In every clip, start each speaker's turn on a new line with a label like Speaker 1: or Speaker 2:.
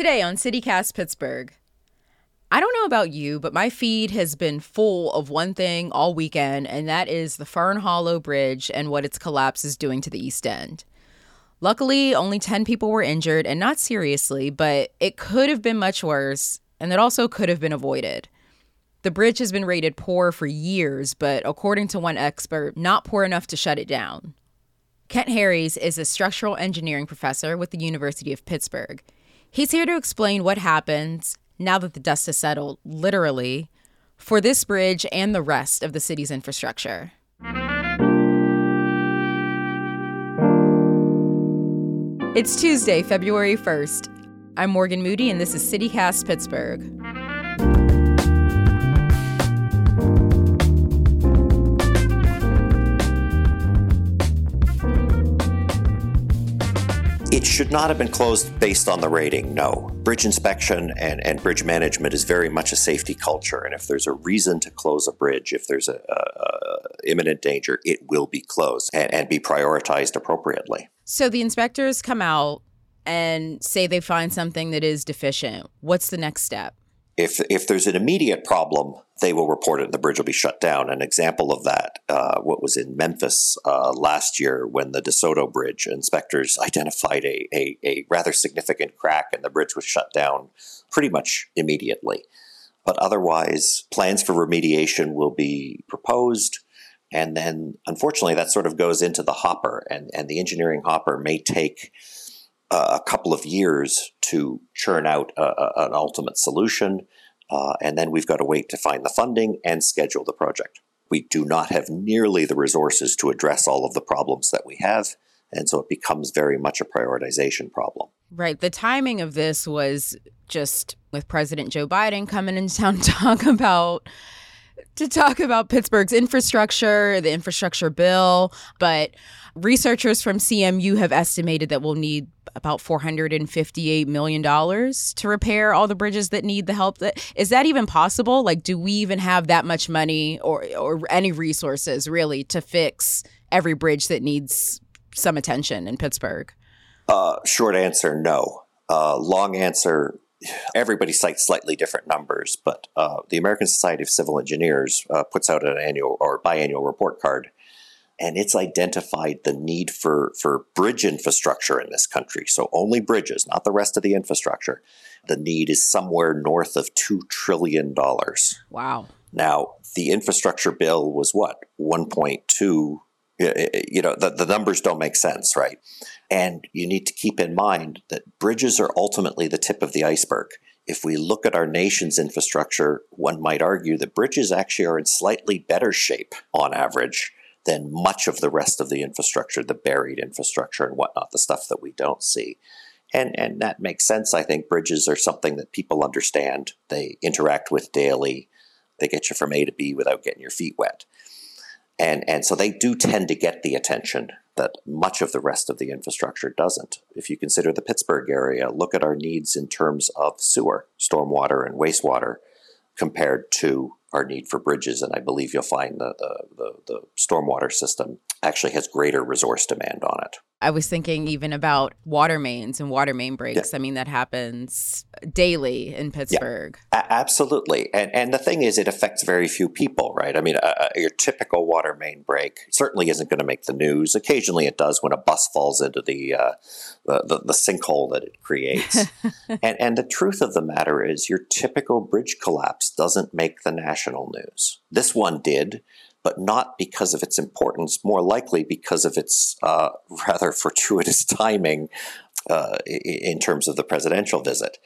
Speaker 1: Today on CityCast Pittsburgh. I don't know about you, but my feed has been full of one thing all weekend, and that is the Fern Hollow Bridge and what its collapse is doing to the East End. Luckily, only 10 people were injured, and not seriously, but it could have been much worse, and it also could have been avoided. The bridge has been rated poor for years, but according to one expert, not poor enough to shut it down. Kent Harries is a structural engineering professor with the University of Pittsburgh. He's here to explain what happens now that the dust has settled, literally, for this bridge and the rest of the city's infrastructure. It's Tuesday, February 1st. I'm Morgan Moody, and this is CityCast Pittsburgh.
Speaker 2: It should not have been closed based on the rating, no. Bridge inspection and, and bridge management is very much a safety culture, and if there's a reason to close a bridge, if there's a, a, a imminent danger, it will be closed and, and be prioritized appropriately.
Speaker 1: So the inspectors come out and say they find something that is deficient. What's the next step?
Speaker 2: If, if there's an immediate problem, they will report it and the bridge will be shut down. An example of that, uh, what was in Memphis uh, last year when the DeSoto Bridge inspectors identified a, a, a, rather significant crack and the bridge was shut down pretty much immediately. But otherwise, plans for remediation will be proposed. And then, unfortunately, that sort of goes into the hopper, and, and the engineering hopper may take a couple of years to churn out a, a, an ultimate solution, uh, and then we've got to wait to find the funding and schedule the project. We do not have nearly the resources to address all of the problems that we have, and so it becomes very much a prioritization problem.
Speaker 1: Right. The timing of this was just with President Joe Biden coming into town to talk about to talk about Pittsburgh's infrastructure, the infrastructure bill, but researchers from CMU have estimated that we'll need about $458 million to repair all the bridges that need the help. Is that even possible? Like, do we even have that much money or, or any resources really to fix every bridge that needs some attention in Pittsburgh?
Speaker 2: Uh, short answer, no. Uh, long answer, everybody cites slightly different numbers, but uh, the American Society of Civil Engineers uh, puts out an annual or biannual report card, and it's identified the need for, for bridge infrastructure in this country. So only bridges, not the rest of the infrastructure. The need is somewhere north of $2 trillion.
Speaker 1: Wow.
Speaker 2: Now, the infrastructure bill was what? 1.2 Eh, you know the, the numbers don't make sense right? And you need to keep in mind that bridges are ultimately the tip of the iceberg. If we look at our nation's infrastructure one might argue that bridges actually are in slightly better shape on average than much of the rest of the infrastructure the buried infrastructure and whatnot the stuff that we don't see. And and that makes sense. I think bridges are something that people understand. They interact with daily. They get you from a to b without getting your feet wet and, and so they do tend to get the attention that much of the rest of the infrastructure doesn't. If you consider the Pittsburgh area, look at our needs in terms of sewer, stormwater, and wastewater compared to our need for bridges. And I believe you'll find that the, the, the stormwater system actually has greater resource demand on it.
Speaker 1: I was thinking even about water mains and water main breaks. Yeah. I mean, that happens daily in Pittsburgh.
Speaker 2: Yeah, a- absolutely. And, and the thing is, it affects very few people, right? I mean, uh, your typical water main break certainly isn't going to make the news. Occasionally it does when a bus falls into the, uh, the, the, the, sinkhole that it creates. and, and the truth of the matter is, your typical bridge collapse doesn't make the national news. This one did but not because of its importance, more likely because of its uh, rather fortuitous timing uh, in terms of the presidential visit.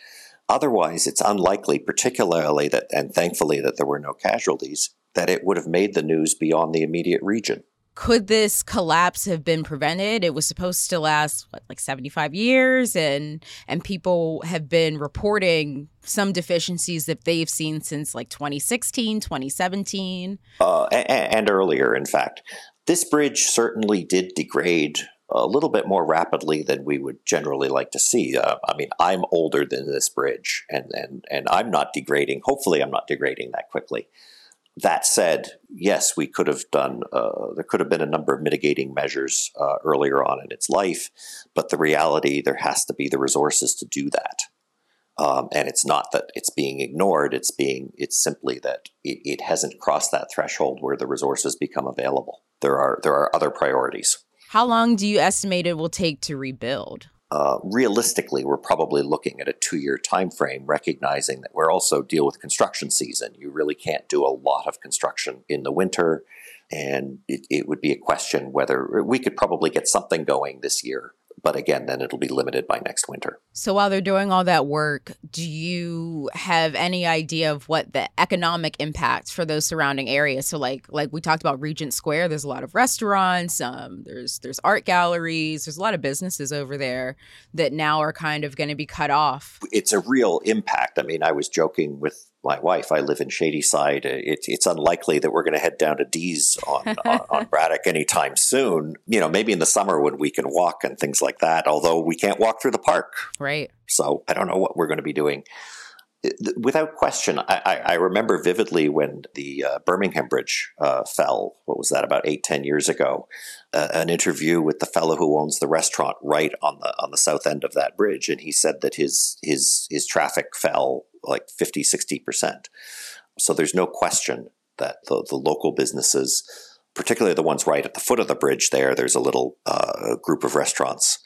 Speaker 2: Otherwise, it's unlikely, particularly that, and thankfully that there were no casualties, that it would have made the news beyond the immediate region
Speaker 1: could this collapse have been prevented it was supposed to last what, like 75 years and and people have been reporting some deficiencies that they've seen since like 2016 2017 uh,
Speaker 2: and, and earlier in fact this bridge certainly did degrade a little bit more rapidly than we would generally like to see. Uh, I mean, I'm older than this bridge, and, and, and I'm not degrading. Hopefully, I'm not degrading that quickly. That said, yes, we could have done, uh, there could have been a number of mitigating measures uh, earlier on in its life, but the reality, there has to be the resources to do that. Um, and it's not that it's being ignored; it's being it's simply that it, it hasn't crossed that threshold where the resources become available. There are there are other priorities.
Speaker 1: How long do you estimate it will take to rebuild?
Speaker 2: Uh, realistically, we're probably looking at a two-year time frame, recognizing that we're also deal with construction season. You really can't do a lot of construction in the winter, and it, it would be a question whether we could probably get something going this year but again, then it'll be limited by next winter.
Speaker 1: So while they're doing all that work, do you have any idea of what the economic impact for those surrounding areas? So like like we talked about Regent Square, there's a lot of restaurants, um, there's there's art galleries, there's a lot of businesses over there that now are kind of going to be cut off.
Speaker 2: It's a real impact. I mean, I was joking with my wife. I live in Shadyside. It, it's unlikely that we're going to head down to D's on, on, on Braddock anytime soon. You know, maybe in the summer when we can walk and things like that, although we can't walk through the park.
Speaker 1: Right.
Speaker 2: So I don't know what we're going to be doing. Without question, I, I remember vividly when the uh, Birmingham Bridge uh, fell. What was that, about eight, ten years ago? Uh, an interview with the fellow who owns the restaurant right on the on the south end of that bridge, and he said that his his his traffic fell like 50, 60%. So there's no question that the, the local businesses, particularly the ones right at the foot of the bridge there, there's a little uh, group of restaurants.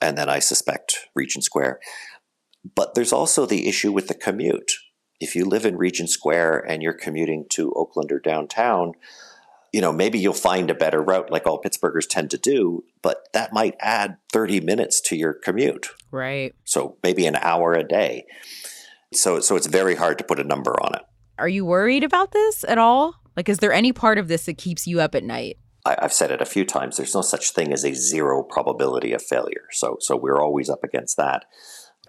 Speaker 2: And then I suspect Regent Square. But there's also the issue with the commute. If you live in Regent Square and you're commuting to Oakland or downtown, you know, maybe you'll find a better route like all Pittsburghers tend to do, but that might add 30 minutes to your commute.
Speaker 1: Right.
Speaker 2: So maybe an hour a day. So so it's very hard to put a number on it.
Speaker 1: Are you worried about this at all? Like, is there any part of this that keeps you up at night?
Speaker 2: I, have said it a few times. There's no such thing as a zero probability of failure. So so we're always up against that.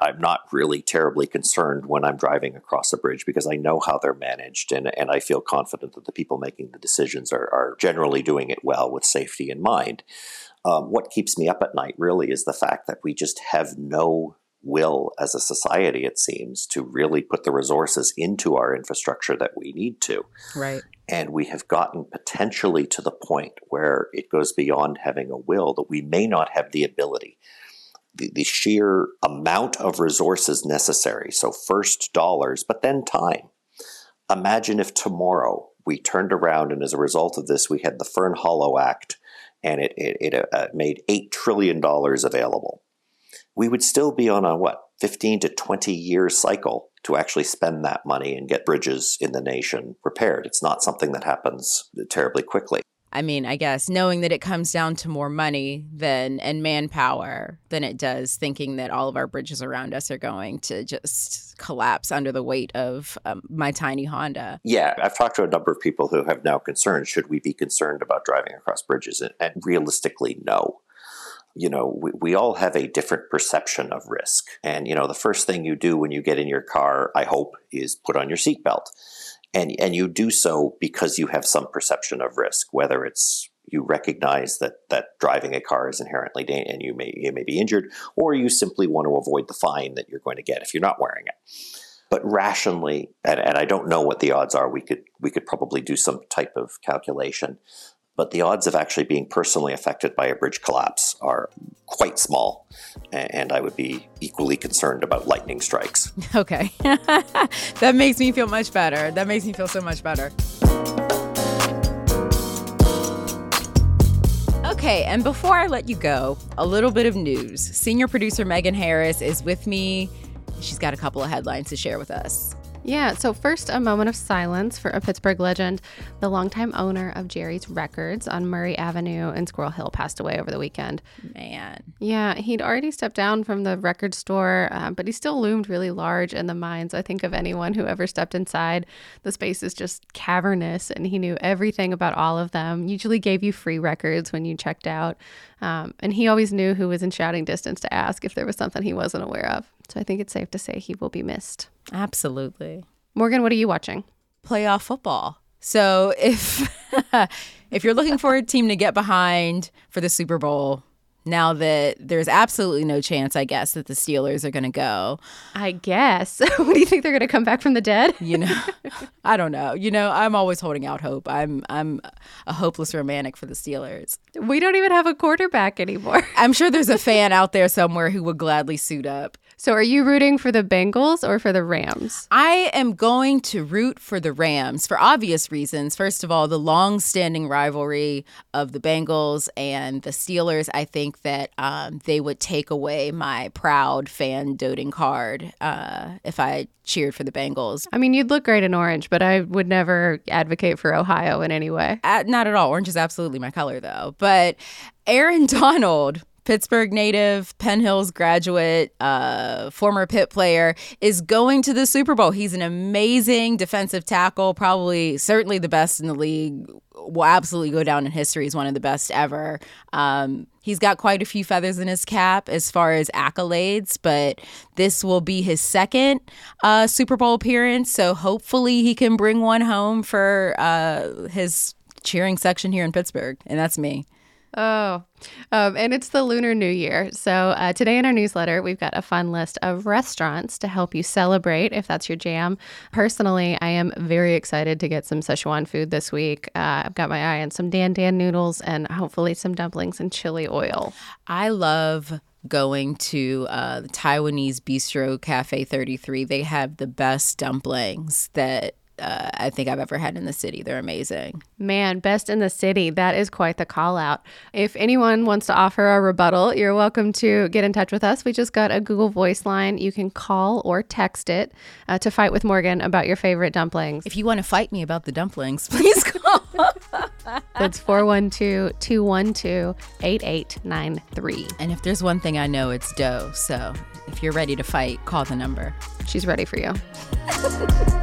Speaker 2: I'm not really terribly concerned when I'm driving across a bridge because I know how they're managed and, and I feel confident that the people making the decisions are, are generally doing it well with safety in mind. Um, what keeps me up at night really is the fact that we just have no will as a society, it seems, to really put the resources into our infrastructure that we need to.
Speaker 1: Right.
Speaker 2: And we have gotten potentially to the point where it goes beyond having a will that we may not have the ability. The, the sheer amount of resources necessary. So, first dollars, but then time. Imagine if tomorrow we turned around and as a result of this, we had the Fern Hollow Act and it, it, it uh, made $8 trillion available we would still be on a what 15 to 20 year cycle to actually spend that money and get bridges in the nation repaired. It's not something that happens terribly quickly.
Speaker 1: I mean, I guess knowing that it comes down to more money than and manpower than it does thinking that all of our bridges around us are going to just collapse under the weight of um, my tiny Honda.
Speaker 2: Yeah, I've talked to a number of people who have now concerns. Should we be concerned about driving across bridges? And, and realistically, no you know, we, we all have a different perception of risk. And, you know, the first thing you do when you get in your car, I hope, is put on your seatbelt. And, and you do so because you have some perception of risk, whether it's you recognize that that driving a car is inherently dangerous and you may you may be injured, or you simply want to avoid the fine that you're going to get if you're not wearing it. But rationally, and, and I don't know what the odds are, we could we could probably do some type of calculation but the odds of actually being personally affected by a bridge collapse are quite small. And I would be equally concerned about lightning strikes.
Speaker 1: Okay. that makes me feel much better. That makes me feel so much better. Okay, and before I let you go, a little bit of news. Senior producer Megan Harris is with me. She's got a couple of headlines to share with us.
Speaker 3: Yeah, so first, a moment of silence for a Pittsburgh legend. The longtime owner of Jerry's Records on Murray Avenue in Squirrel Hill passed away over the weekend.
Speaker 1: Man.
Speaker 3: Yeah, he'd already stepped down from the record store, uh, but he still loomed really large in the minds, I think, of anyone who ever stepped inside. The space is just cavernous, and he knew everything about all of them, usually gave you free records when you checked out. Um, and he always knew who was in shouting distance to ask if there was something he wasn't aware of. So I think it's safe to say he will be missed.
Speaker 1: Absolutely.
Speaker 3: Morgan, what are you watching?
Speaker 1: Playoff football. So if if you're looking for a team to get behind for the Super Bowl, now that there's absolutely no chance, I guess, that the Steelers are going to go.
Speaker 3: I guess. what do you think they're going to come back from the dead?
Speaker 1: you know, I don't know. You know, I'm always holding out hope. I'm I'm a hopeless romantic for the Steelers.
Speaker 3: We don't even have a quarterback anymore.
Speaker 1: I'm sure there's a fan out there somewhere who would gladly suit up.
Speaker 3: So are you rooting for the Bengals or for the Rams?
Speaker 1: I am going to root for the Rams for obvious reasons. First of all, the long-standing rivalry of the Bengals and the Steelers. I think that um, they would take away my proud fan doting card uh, if I cheered for the Bengals.
Speaker 3: I mean, you'd look great in orange, but I would never advocate for Ohio in any way.
Speaker 1: Uh, not at all. Orange is absolutely my color, though. But Aaron Donald Pittsburgh native, Penn Hills graduate, uh, former Pitt player, is going to the Super Bowl. He's an amazing defensive tackle, probably, certainly the best in the league. Will absolutely go down in history as one of the best ever. Um, he's got quite a few feathers in his cap as far as accolades, but this will be his second uh, Super Bowl appearance. So hopefully he can bring one home for uh, his cheering section here in Pittsburgh. And that's me.
Speaker 3: Oh, um, and it's the Lunar New Year. So, uh, today in our newsletter, we've got a fun list of restaurants to help you celebrate if that's your jam. Personally, I am very excited to get some Szechuan food this week. Uh, I've got my eye on some Dan Dan noodles and hopefully some dumplings and chili oil.
Speaker 1: I love going to uh, the Taiwanese Bistro Cafe 33. They have the best dumplings that uh, I think I've ever had in the city. They're amazing.
Speaker 3: Man, best in the city. That is quite the call out. If anyone wants to offer a rebuttal, you're welcome to get in touch with us. We just got a Google Voice line. You can call or text it uh, to fight with Morgan about your favorite dumplings.
Speaker 1: If you want to fight me about the dumplings, please call.
Speaker 3: That's 412 212 8893.
Speaker 1: And if there's one thing I know, it's dough. So if you're ready to fight, call the number.
Speaker 3: She's ready for you.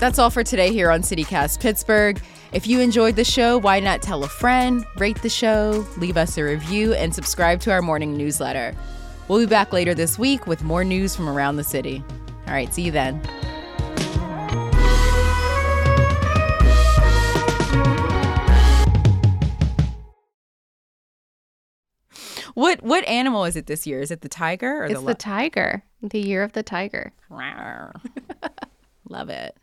Speaker 1: That's all for today here on CityCast Pittsburgh. If you enjoyed the show, why not tell a friend, rate the show, leave us a review, and subscribe to our morning newsletter. We'll be back later this week with more news from around the city. All right, see you then. What what animal is it this year? Is it the tiger or
Speaker 3: it's
Speaker 1: the,
Speaker 3: the tiger, the year of the tiger.
Speaker 1: Love it.